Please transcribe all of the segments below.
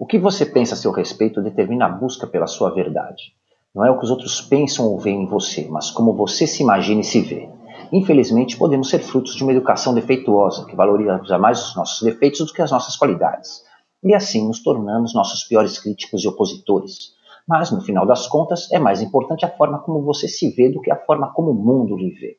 O que você pensa a seu respeito determina a busca pela sua verdade. Não é o que os outros pensam ou veem em você, mas como você se imagina e se vê. Infelizmente, podemos ser frutos de uma educação defeituosa, que valoriza mais os nossos defeitos do que as nossas qualidades. E assim nos tornamos nossos piores críticos e opositores. Mas, no final das contas, é mais importante a forma como você se vê do que a forma como o mundo lhe vê.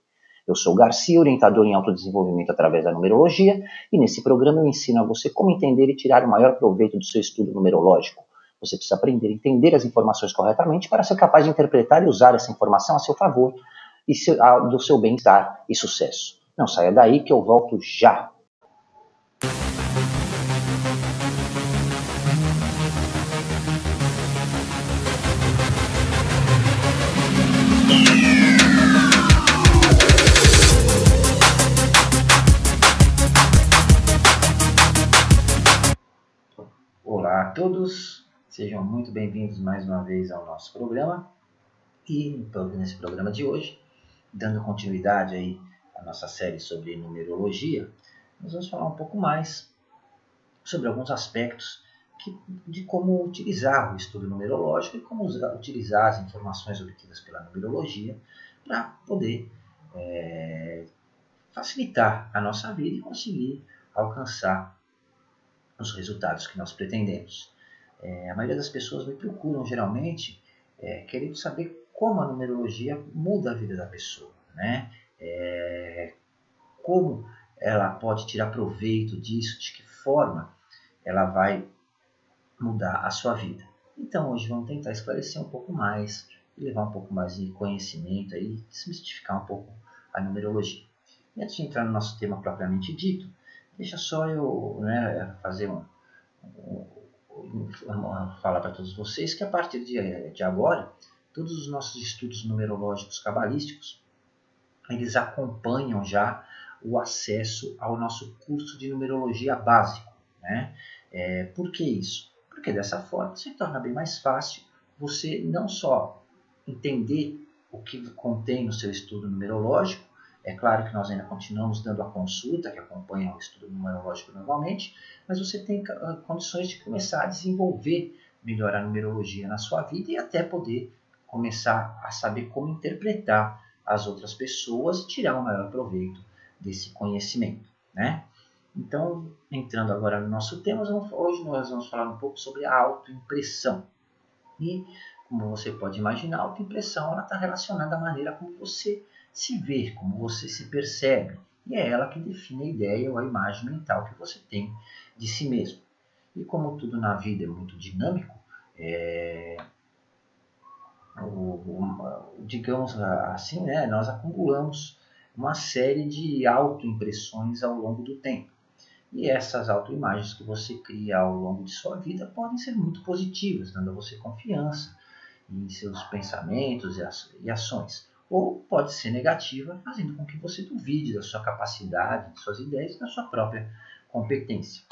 Eu sou Garcia, orientador em autodesenvolvimento através da numerologia, e nesse programa eu ensino a você como entender e tirar o maior proveito do seu estudo numerológico. Você precisa aprender a entender as informações corretamente para ser capaz de interpretar e usar essa informação a seu favor e do seu bem-estar e sucesso. Não saia daí que eu volto já. Todos, sejam muito bem-vindos mais uma vez ao nosso programa. E nesse programa de hoje, dando continuidade aí à nossa série sobre numerologia, nós vamos falar um pouco mais sobre alguns aspectos que, de como utilizar o estudo numerológico e como usar, utilizar as informações obtidas pela numerologia para poder é, facilitar a nossa vida e conseguir alcançar os resultados que nós pretendemos. É, a maioria das pessoas me procuram geralmente é, querendo saber como a numerologia muda a vida da pessoa, né? É, como ela pode tirar proveito disso, de que forma ela vai mudar a sua vida. Então hoje vamos tentar esclarecer um pouco mais, levar um pouco mais de conhecimento aí, desmistificar um pouco a numerologia. E antes de entrar no nosso tema propriamente dito, Deixa só eu né, fazer um, um, falar para todos vocês que a partir de, de agora, todos os nossos estudos numerológicos cabalísticos, eles acompanham já o acesso ao nosso curso de numerologia básico. Né? É, por que isso? Porque dessa forma se torna bem mais fácil você não só entender o que contém no seu estudo numerológico, é claro que nós ainda continuamos dando a consulta, que acompanha o estudo numerológico normalmente, mas você tem ah, condições de começar a desenvolver melhor a numerologia na sua vida e até poder começar a saber como interpretar as outras pessoas e tirar o maior proveito desse conhecimento. Né? Então, entrando agora no nosso tema, hoje nós vamos falar um pouco sobre a autoimpressão. E, como você pode imaginar, a autoimpressão está relacionada à maneira como você se ver, como você se percebe. E é ela que define a ideia ou a imagem mental que você tem de si mesmo. E como tudo na vida é muito dinâmico, é, o, o, digamos assim, né, nós acumulamos uma série de autoimpressões ao longo do tempo. E essas autoimagens que você cria ao longo de sua vida podem ser muito positivas, dando a você confiança em seus pensamentos e ações ou pode ser negativa, fazendo com que você duvide da sua capacidade, de suas ideias e da sua própria competência.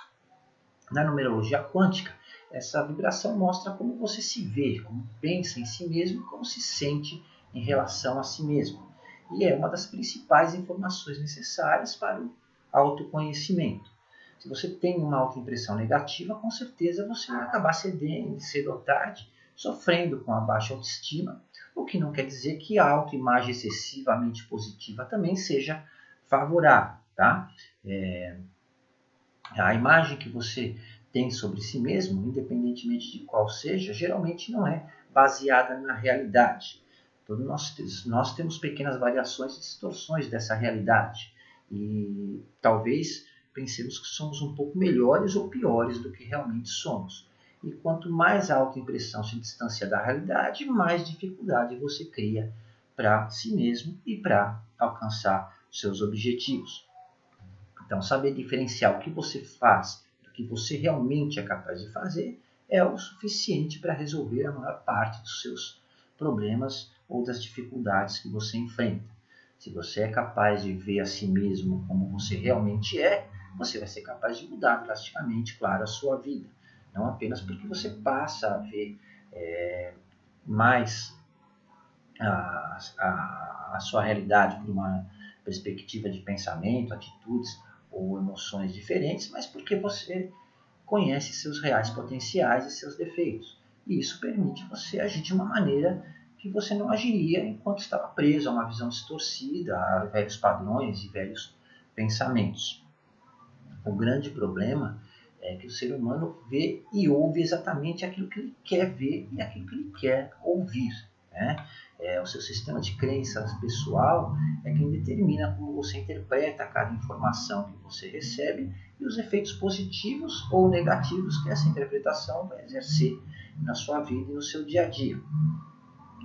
Na numerologia quântica, essa vibração mostra como você se vê, como pensa em si mesmo, como se sente em relação a si mesmo. E é uma das principais informações necessárias para o autoconhecimento. Se você tem uma autoimpressão negativa, com certeza você vai acabar cedendo, cedo ou tarde, sofrendo com a baixa autoestima o que não quer dizer que a autoimagem excessivamente positiva também seja favorável. Tá? É, a imagem que você tem sobre si mesmo, independentemente de qual seja, geralmente não é baseada na realidade. Todos nós, nós temos pequenas variações e distorções dessa realidade. E talvez pensemos que somos um pouco melhores ou piores do que realmente somos. E quanto mais a autoimpressão se distancia da realidade, mais dificuldade você cria para si mesmo e para alcançar seus objetivos. Então, saber diferenciar o que você faz do que você realmente é capaz de fazer é o suficiente para resolver a maior parte dos seus problemas ou das dificuldades que você enfrenta. Se você é capaz de ver a si mesmo como você realmente é, você vai ser capaz de mudar drasticamente, claro, a sua vida não apenas porque você passa a ver é, mais a, a, a, sua realidade por uma perspectiva de pensamento, atitudes ou emoções diferentes, mas porque você conhece seus reais potenciais e seus defeitos. E isso permite você agir de uma maneira que você não agiria enquanto estava preso a uma visão distorcida, a velhos padrões e velhos pensamentos. O grande problema é que o ser humano vê e ouve exatamente aquilo que ele quer ver e aquilo que ele quer ouvir. Né? É, o seu sistema de crenças pessoal é quem determina como você interpreta cada informação que você recebe e os efeitos positivos ou negativos que essa interpretação vai exercer na sua vida e no seu dia a dia.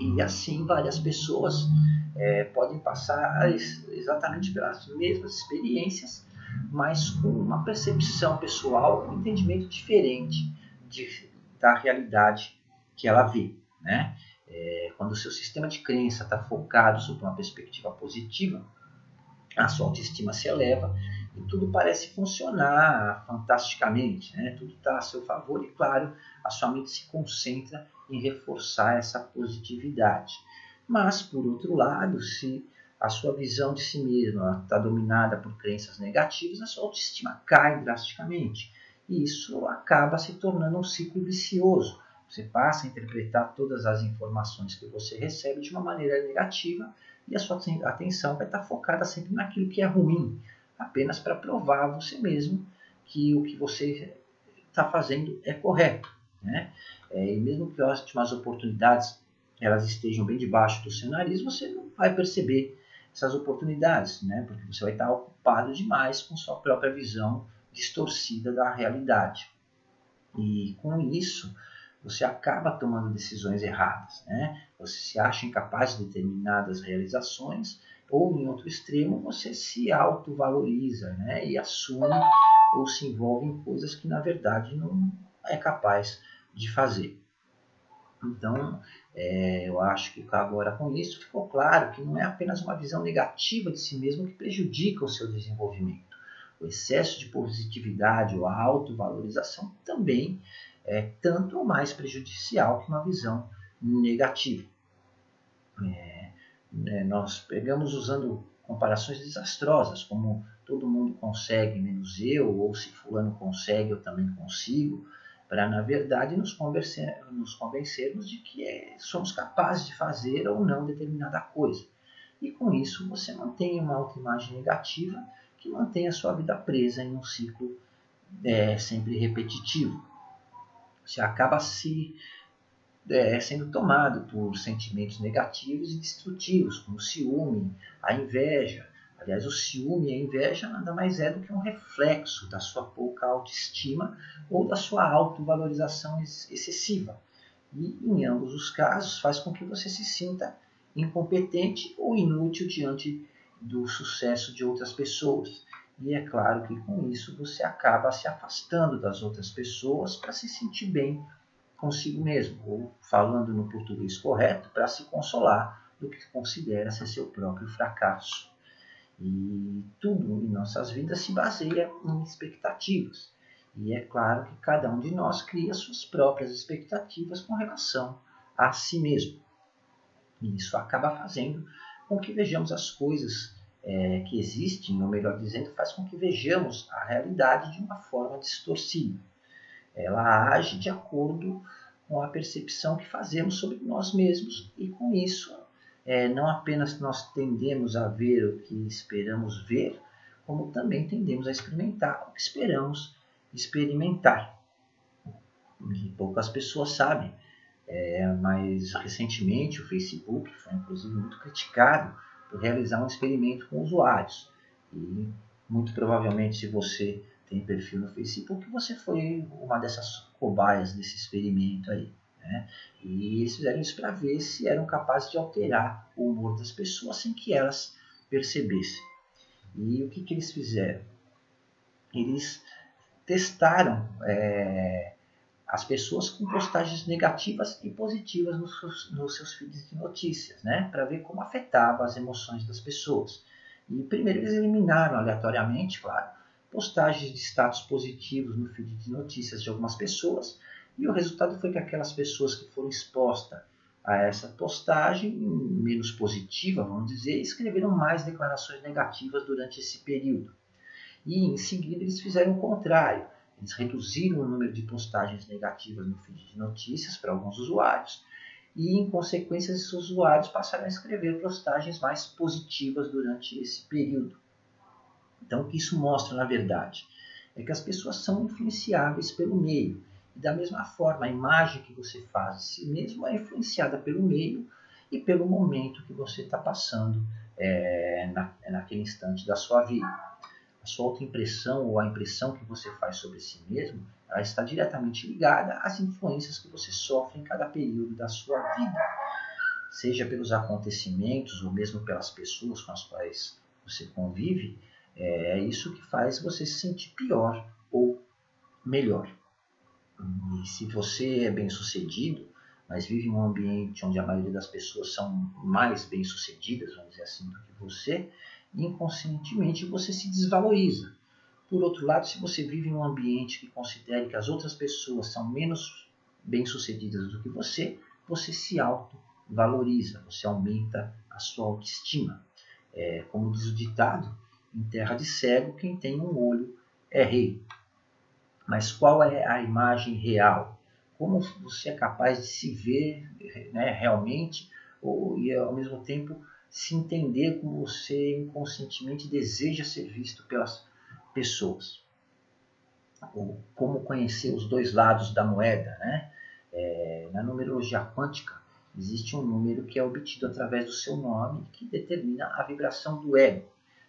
E assim várias pessoas é, podem passar exatamente pelas mesmas experiências, mas com uma percepção pessoal, um entendimento diferente de, da realidade que ela vê. Né? É, quando o seu sistema de crença está focado sob uma perspectiva positiva, a sua autoestima se eleva e tudo parece funcionar fantasticamente, né? tudo está a seu favor e, claro, a sua mente se concentra em reforçar essa positividade. Mas, por outro lado, se a sua visão de si mesma está dominada por crenças negativas, a sua autoestima cai drasticamente. E isso acaba se tornando um ciclo vicioso. Você passa a interpretar todas as informações que você recebe de uma maneira negativa e a sua atenção vai estar focada sempre naquilo que é ruim, apenas para provar a você mesmo que o que você está fazendo é correto. Né? É, e mesmo que ótimas oportunidades elas estejam bem debaixo do seu nariz, você não vai perceber essas oportunidades, né? porque você vai estar ocupado demais com sua própria visão distorcida da realidade. E com isso, você acaba tomando decisões erradas. Né? Você se acha incapaz de determinadas realizações, ou em outro extremo, você se autovaloriza né? e assume ou se envolve em coisas que na verdade não é capaz de fazer. Então, é, eu acho que agora com isso ficou claro que não é apenas uma visão negativa de si mesmo que prejudica o seu desenvolvimento. O excesso de positividade ou a autovalorização também é tanto ou mais prejudicial que uma visão negativa. É, é, nós pegamos usando comparações desastrosas, como todo mundo consegue menos eu, ou se fulano consegue eu também consigo, para, na verdade, nos, convencer, nos convencermos de que é, somos capazes de fazer ou não determinada coisa. E com isso você mantém uma autoimagem negativa que mantém a sua vida presa em um ciclo é, sempre repetitivo. Você acaba se é, sendo tomado por sentimentos negativos e destrutivos, como ciúme, a inveja, Aliás, o ciúme e a inveja nada mais é do que um reflexo da sua pouca autoestima ou da sua autovalorização excessiva. E, em ambos os casos, faz com que você se sinta incompetente ou inútil diante do sucesso de outras pessoas. E é claro que com isso você acaba se afastando das outras pessoas para se sentir bem consigo mesmo, ou falando no português correto, para se consolar do que considera ser seu próprio fracasso. E tudo em nossas vidas se baseia em expectativas. E é claro que cada um de nós cria suas próprias expectativas com relação a si mesmo. E isso acaba fazendo com que vejamos as coisas é, que existem, ou melhor dizendo, faz com que vejamos a realidade de uma forma distorcida. Ela age de acordo com a percepção que fazemos sobre nós mesmos e com isso é, não apenas nós tendemos a ver o que esperamos ver, como também tendemos a experimentar o que esperamos experimentar. E poucas pessoas sabem, é, mas recentemente o Facebook foi inclusive muito criticado por realizar um experimento com usuários. E muito provavelmente, se você tem perfil no Facebook, você foi uma dessas cobaias desse experimento aí. Né? E eles fizeram isso para ver se eram capazes de alterar o humor das pessoas sem que elas percebessem. E o que, que eles fizeram? Eles testaram é, as pessoas com postagens negativas e positivas nos seus, nos seus feeds de notícias, né? para ver como afetava as emoções das pessoas. E primeiro eles eliminaram aleatoriamente, claro, postagens de status positivos no feed de notícias de algumas pessoas e o resultado foi que aquelas pessoas que foram expostas a essa postagem menos positiva, vamos dizer, escreveram mais declarações negativas durante esse período. E em seguida eles fizeram o contrário. eles reduziram o número de postagens negativas no feed de notícias para alguns usuários e, em consequência, esses usuários passaram a escrever postagens mais positivas durante esse período. Então, o que isso mostra, na verdade, é que as pessoas são influenciáveis pelo meio. Da mesma forma, a imagem que você faz de si mesmo é influenciada pelo meio e pelo momento que você está passando é, na, naquele instante da sua vida. A sua autoimpressão ou a impressão que você faz sobre si mesmo ela está diretamente ligada às influências que você sofre em cada período da sua vida, seja pelos acontecimentos ou mesmo pelas pessoas com as quais você convive. É isso que faz você se sentir pior ou melhor. E se você é bem sucedido, mas vive em um ambiente onde a maioria das pessoas são mais bem sucedidas, vamos dizer assim, do que você, inconscientemente você se desvaloriza. Por outro lado, se você vive em um ambiente que considere que as outras pessoas são menos bem-sucedidas do que você, você se auto-valoriza, você aumenta a sua autoestima. É, como diz o ditado, em terra de cego, quem tem um olho é rei. Mas qual é a imagem real? Como você é capaz de se ver né, realmente ou, e ao mesmo tempo se entender como você inconscientemente deseja ser visto pelas pessoas. Ou como conhecer os dois lados da moeda. Né? É, na numerologia quântica, existe um número que é obtido através do seu nome que determina a vibração do ego.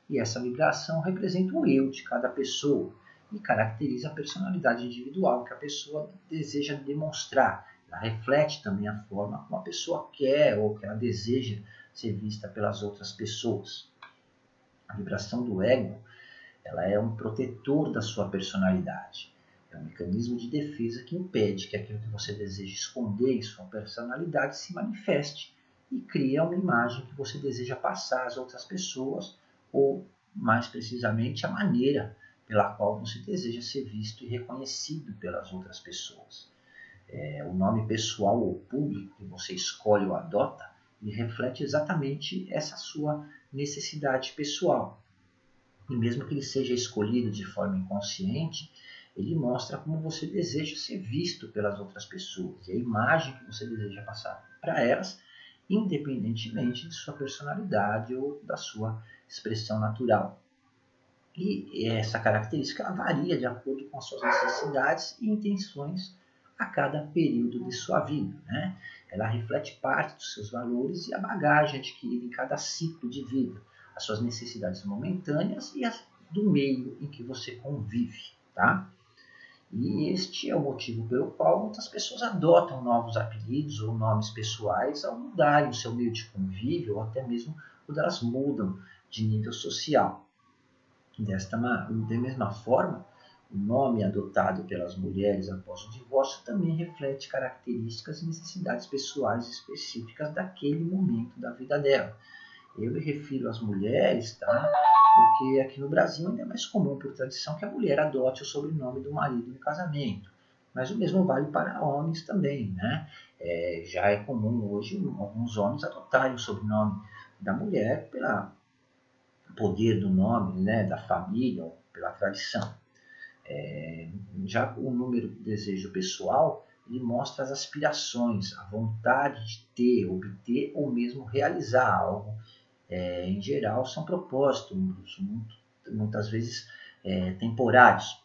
E essa vibração representa o eu de cada pessoa e caracteriza a personalidade individual que a pessoa deseja demonstrar. Ela reflete também a forma como a pessoa quer ou que ela deseja ser vista pelas outras pessoas. A vibração do ego ela é um protetor da sua personalidade. É um mecanismo de defesa que impede que aquilo que você deseja esconder em sua personalidade se manifeste e cria uma imagem que você deseja passar às outras pessoas ou, mais precisamente, a maneira pela qual você deseja ser visto e reconhecido pelas outras pessoas. É, o nome pessoal ou público que você escolhe ou adota reflete exatamente essa sua necessidade pessoal. E mesmo que ele seja escolhido de forma inconsciente, ele mostra como você deseja ser visto pelas outras pessoas e a imagem que você deseja passar para elas, independentemente de sua personalidade ou da sua expressão natural. E essa característica varia de acordo com as suas necessidades e intenções a cada período de sua vida. Né? Ela reflete parte dos seus valores e a bagagem adquirida em cada ciclo de vida, as suas necessidades momentâneas e as do meio em que você convive. Tá? E este é o motivo pelo qual muitas pessoas adotam novos apelidos ou nomes pessoais ao mudarem o seu meio de convívio ou até mesmo quando elas mudam de nível social. Desta da mesma forma, o nome adotado pelas mulheres após o divórcio também reflete características e necessidades pessoais específicas daquele momento da vida dela. Eu me refiro às mulheres, tá? Porque aqui no Brasil ainda é mais comum, por tradição, que a mulher adote o sobrenome do marido no casamento. Mas o mesmo vale para homens também, né? É, já é comum hoje alguns homens adotarem o sobrenome da mulher pelo poder do nome, né, da família, pela tradição. É, já o número do desejo pessoal, ele mostra as aspirações, a vontade de ter, obter ou mesmo realizar algo. É, em geral, são propósitos, muitas vezes é, temporários.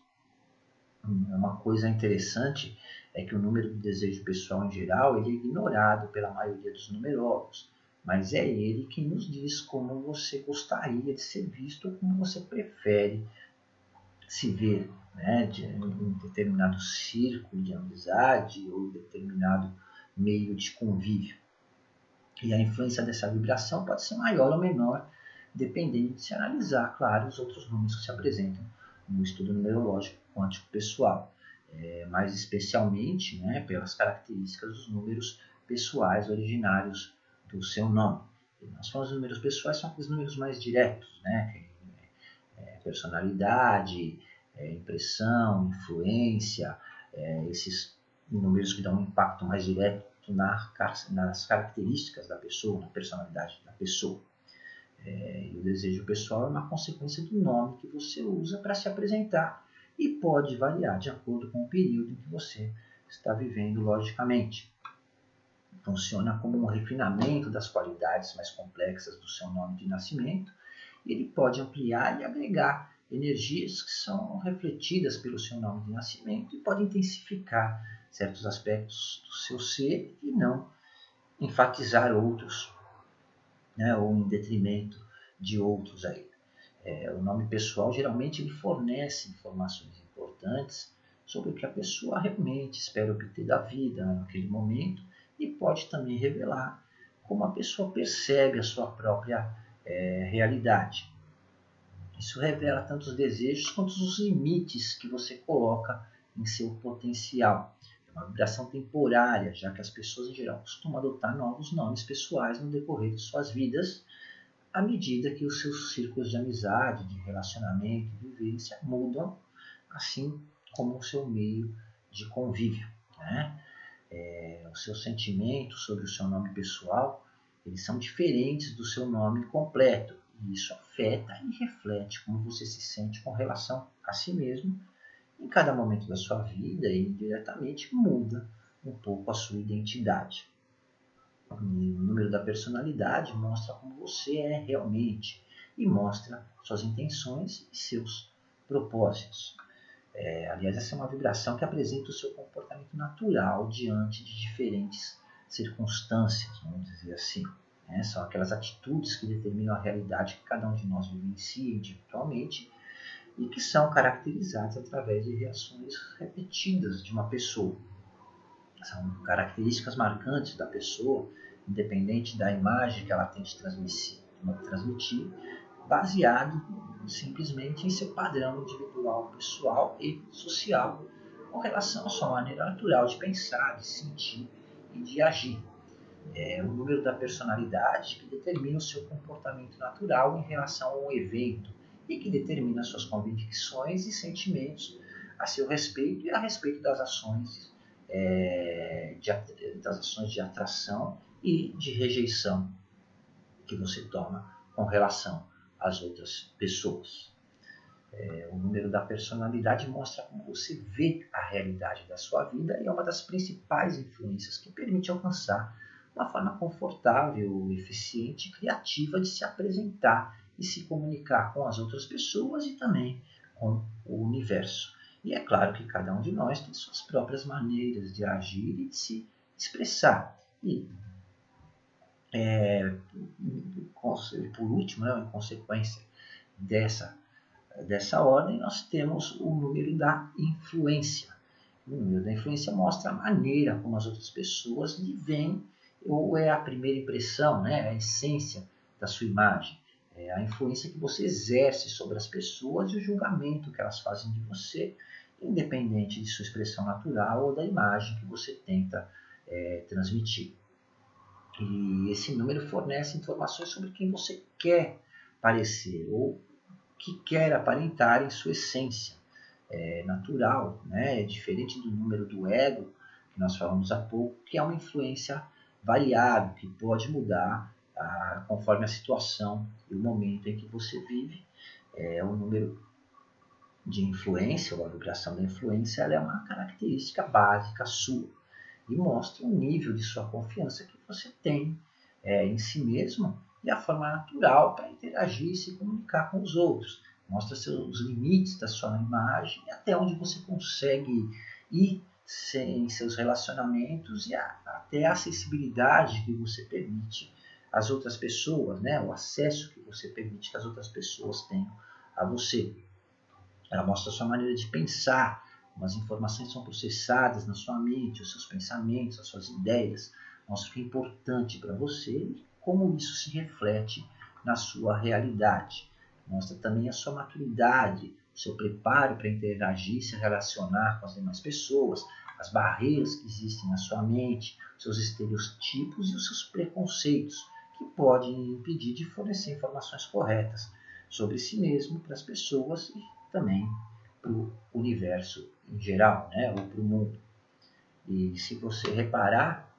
Uma coisa interessante é que o número do desejo pessoal em geral ele é ignorado pela maioria dos numerólogos, mas é ele que nos diz como você gostaria de ser visto ou como você prefere se ver né, de um determinado círculo de amizade ou determinado meio de convívio. E a influência dessa vibração pode ser maior ou menor, dependendo de se analisar, claro, os outros números que se apresentam no estudo numerológico quântico pessoal, é, mais especialmente né, pelas características dos números pessoais originários do seu nome. E nós falamos números pessoais, são aqueles números mais diretos, né, é, é personalidade, é, impressão, influência, é, esses números que dão um impacto mais direto na, nas características da pessoa, na personalidade da pessoa. É, e o desejo pessoal é uma consequência do nome que você usa para se apresentar e pode variar de acordo com o período em que você está vivendo, logicamente. Funciona como um refinamento das qualidades mais complexas do seu nome de nascimento. Ele pode ampliar e agregar energias que são refletidas pelo seu nome de nascimento e pode intensificar certos aspectos do seu ser e não enfatizar outros, né, ou em detrimento de outros aí. É, o nome pessoal geralmente ele fornece informações importantes sobre o que a pessoa realmente espera obter da vida naquele momento e pode também revelar como a pessoa percebe a sua própria é, realidade. Isso revela tanto os desejos quanto os limites que você coloca em seu potencial. É uma vibração temporária, já que as pessoas em geral costumam adotar novos nomes pessoais no decorrer de suas vidas, à medida que os seus círculos de amizade, de relacionamento e vivência mudam, assim como o seu meio de convívio. Né? É, os seus sentimentos sobre o seu nome pessoal eles são diferentes do seu nome completo. E isso afeta e reflete como você se sente com relação a si mesmo em cada momento da sua vida e diretamente muda um pouco a sua identidade. O número da personalidade mostra como você é realmente e mostra suas intenções e seus propósitos. É, aliás, essa é uma vibração que apresenta o seu comportamento natural diante de diferentes circunstâncias, vamos dizer assim. Né? São aquelas atitudes que determinam a realidade que cada um de nós vivencia individualmente e que são caracterizadas através de reações repetidas de uma pessoa. São características marcantes da pessoa, independente da imagem que ela tem de transmitir, transmitir baseado simplesmente em seu padrão individual, pessoal e social, com relação à sua maneira natural de pensar, de sentir e de agir. É o número da personalidade que determina o seu comportamento natural em relação ao evento e que determina suas convicções e sentimentos a seu respeito e a respeito das ações, é, de, das ações de atração e de rejeição que você toma com relação às outras pessoas. É, o número da personalidade mostra como você vê a realidade da sua vida e é uma das principais influências que permite alcançar uma forma confortável, eficiente e criativa de se apresentar e se comunicar com as outras pessoas e também com o universo. E é claro que cada um de nós tem suas próprias maneiras de agir e de se expressar. E, é, por último, né, em consequência dessa dessa ordem, nós temos o número da influência. O número da influência mostra a maneira como as outras pessoas lhe veem, ou é a primeira impressão, né, a essência da sua imagem. É a influência que você exerce sobre as pessoas e o julgamento que elas fazem de você, independente de sua expressão natural ou da imagem que você tenta é, transmitir. E esse número fornece informações sobre quem você quer parecer ou que quer aparentar em sua essência é, natural, né? é diferente do número do ego, que nós falamos há pouco, que é uma influência variável, que pode mudar a, conforme a situação e o momento em que você vive. É, o número de influência, ou a vibração da influência, ela é uma característica básica sua e mostra o nível de sua confiança que você tem é, em si mesmo e a forma natural para interagir e se comunicar com os outros. Mostra os limites da sua imagem e até onde você consegue ir em seus relacionamentos e a, até a acessibilidade que você permite às outras pessoas, né? o acesso que você permite que as outras pessoas tenham a você. Ela mostra a sua maneira de pensar, como as informações são processadas na sua mente, os seus pensamentos, as suas ideias. Mostra o que é importante para você como isso se reflete na sua realidade. Mostra também a sua maturidade, o seu preparo para interagir, se relacionar com as demais pessoas, as barreiras que existem na sua mente, seus estereotipos e os seus preconceitos, que podem impedir de fornecer informações corretas sobre si mesmo para as pessoas e também para o universo em geral, né, ou para o mundo. E se você reparar,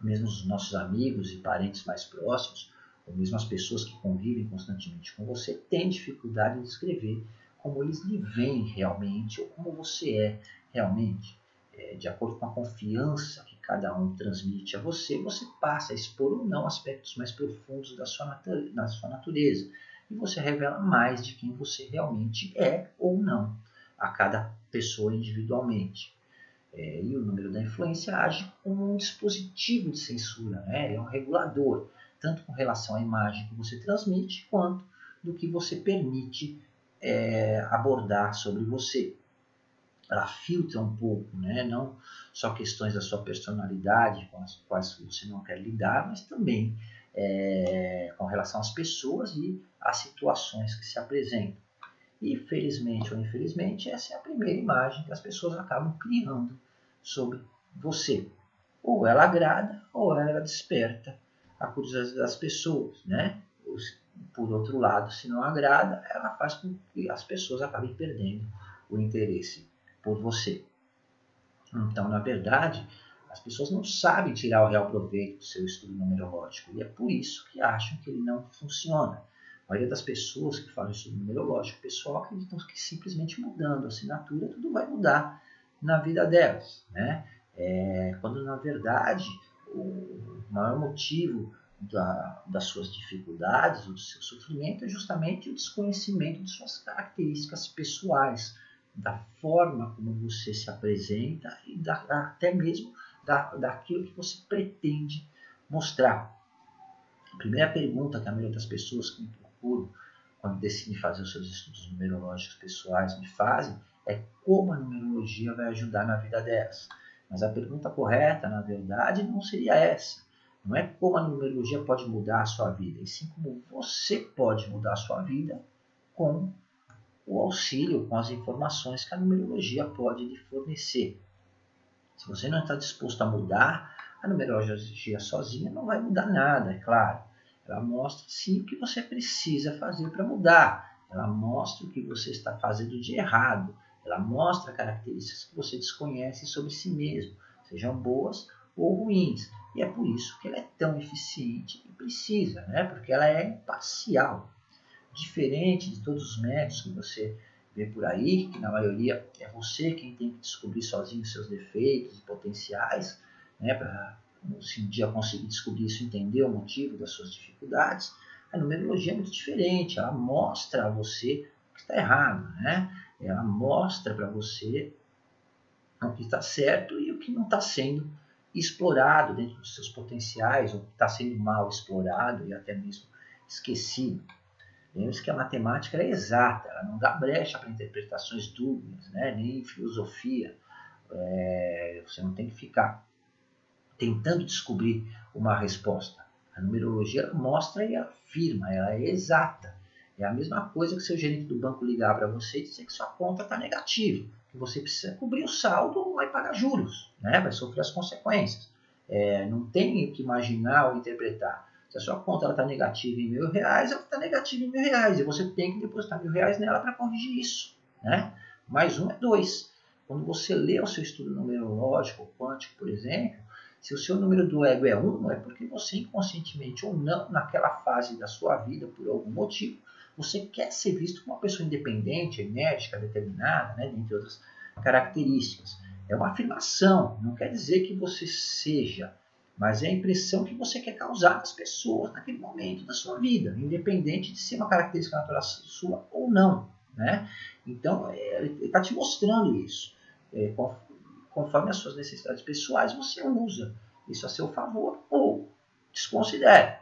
mesmo os nossos amigos e parentes mais próximos, ou mesmo as pessoas que convivem constantemente com você, têm dificuldade em descrever como eles lhe veem realmente, ou como você é realmente. É, de acordo com a confiança que cada um transmite a você, você passa a expor ou não aspectos mais profundos da sua, natureza, da sua natureza. E você revela mais de quem você realmente é ou não, a cada pessoa individualmente. É, e o número da influência age como um dispositivo de censura, né? é um regulador, tanto com relação à imagem que você transmite, quanto do que você permite é, abordar sobre você. Ela filtra um pouco, né? não só questões da sua personalidade com as quais você não quer lidar, mas também é, com relação às pessoas e às situações que se apresentam. E felizmente ou infelizmente, essa é a primeira imagem que as pessoas acabam criando sobre você. Ou ela agrada ou ela desperta a curiosidade das pessoas, né? Por outro lado, se não agrada, ela faz com que as pessoas acabem perdendo o interesse por você. Então, na verdade, as pessoas não sabem tirar o real proveito do seu estudo numerológico e é por isso que acham que ele não funciona. A maioria das pessoas que falam estudo numerológico, pessoal acreditam que simplesmente mudando a assinatura tudo vai mudar na vida delas. Né? É, quando na verdade o maior motivo da, das suas dificuldades do seu sofrimento é justamente o desconhecimento de suas características pessoais, da forma como você se apresenta e da, até mesmo da, daquilo que você pretende mostrar. A primeira pergunta que a maioria das pessoas quando decidem fazer os seus estudos numerológicos pessoais me fazem é como a numerologia vai ajudar na vida delas. Mas a pergunta correta, na verdade, não seria essa. Não é como a numerologia pode mudar a sua vida, e sim como você pode mudar a sua vida com o auxílio, com as informações que a numerologia pode lhe fornecer. Se você não está disposto a mudar, a numerologia sozinha não vai mudar nada, é claro. Ela mostra sim o que você precisa fazer para mudar. Ela mostra o que você está fazendo de errado. Ela mostra características que você desconhece sobre si mesmo, sejam boas ou ruins. E é por isso que ela é tão eficiente e precisa, né? porque ela é imparcial. Diferente de todos os métodos que você vê por aí, que na maioria é você quem tem que descobrir sozinho seus defeitos e potenciais, né? para se um dia conseguir descobrir isso, entender o motivo das suas dificuldades. A numerologia é muito diferente, ela mostra a você o que está errado, né? ela mostra para você o que está certo e o que não está sendo explorado dentro dos seus potenciais, ou que está sendo mal explorado e até mesmo esquecido. Lembre-se que a matemática é exata, ela não dá brecha para interpretações dúbias, né? nem filosofia. É, você não tem que ficar tentando descobrir uma resposta. A numerologia mostra e afirma, ela é exata. É a mesma coisa que seu gerente do banco ligar para você e dizer que sua conta está negativa, que você precisa cobrir o saldo ou vai pagar juros, né? vai sofrer as consequências. É, não tem o que imaginar ou interpretar. Se a sua conta está negativa em mil reais, ela está negativa em mil reais. E você tem que depositar mil reais nela para corrigir isso. Né? Mais um é dois. Quando você lê o seu estudo numerológico, quântico, por exemplo, se o seu número do ego é 1, um, é porque você inconscientemente ou não, naquela fase da sua vida, por algum motivo, você quer ser visto como uma pessoa independente, enérgica, determinada, né, dentre outras características. É uma afirmação, não quer dizer que você seja, mas é a impressão que você quer causar nas pessoas naquele momento da sua vida, independente de ser uma característica natural sua ou não. Né? Então, é, ele está te mostrando isso. É, conforme as suas necessidades pessoais, você usa isso a seu favor ou desconsidera.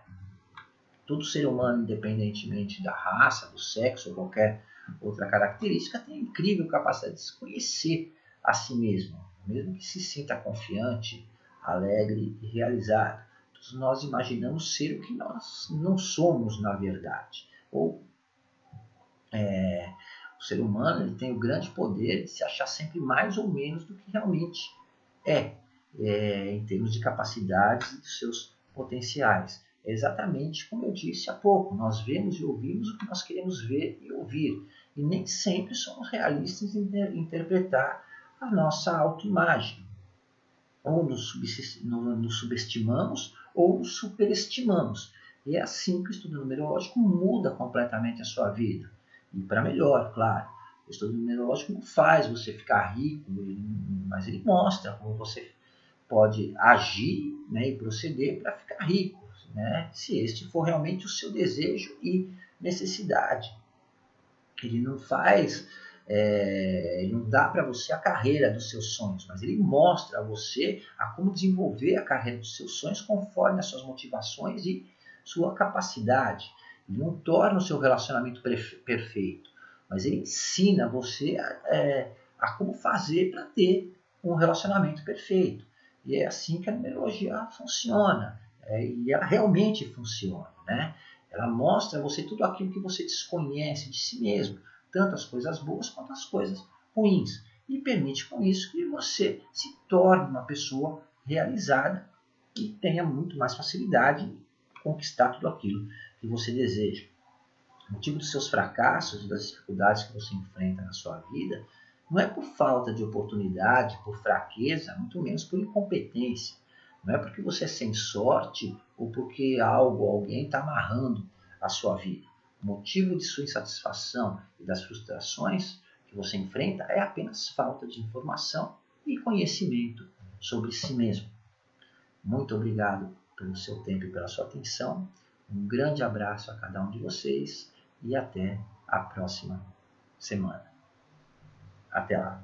Todo ser humano, independentemente da raça, do sexo ou qualquer outra característica, tem incrível capacidade de se conhecer a si mesmo, mesmo que se sinta confiante, alegre e realizado. Todos nós imaginamos ser o que nós não somos na verdade. Ou é, ser humano ele tem o grande poder de se achar sempre mais ou menos do que realmente é, é em termos de capacidades e dos seus potenciais. É exatamente como eu disse há pouco, nós vemos e ouvimos o que nós queremos ver e ouvir. E nem sempre somos realistas em interpretar a nossa autoimagem. Ou nos, nos subestimamos ou nos superestimamos. E é assim que o estudo numerológico muda completamente a sua vida. E para melhor, claro. O estudo numerológico não faz você ficar rico, mas ele mostra como você pode agir né, e proceder para ficar rico, né, se este for realmente o seu desejo e necessidade. Ele não faz, é, ele não dá para você a carreira dos seus sonhos, mas ele mostra a você a como desenvolver a carreira dos seus sonhos conforme as suas motivações e sua capacidade. Não torna o seu relacionamento perfeito, mas ele ensina você a, é, a como fazer para ter um relacionamento perfeito. E é assim que a numerologia funciona. É, e ela realmente funciona. Né? Ela mostra a você tudo aquilo que você desconhece de si mesmo, tanto as coisas boas quanto as coisas ruins. E permite com isso que você se torne uma pessoa realizada e tenha muito mais facilidade em conquistar tudo aquilo que você deseja. O motivo dos seus fracassos e das dificuldades que você enfrenta na sua vida não é por falta de oportunidade, por fraqueza, muito menos por incompetência. Não é porque você é sem sorte ou porque algo, alguém está amarrando a sua vida. O motivo de sua insatisfação e das frustrações que você enfrenta é apenas falta de informação e conhecimento sobre si mesmo. Muito obrigado pelo seu tempo e pela sua atenção. Um grande abraço a cada um de vocês e até a próxima semana. Até lá.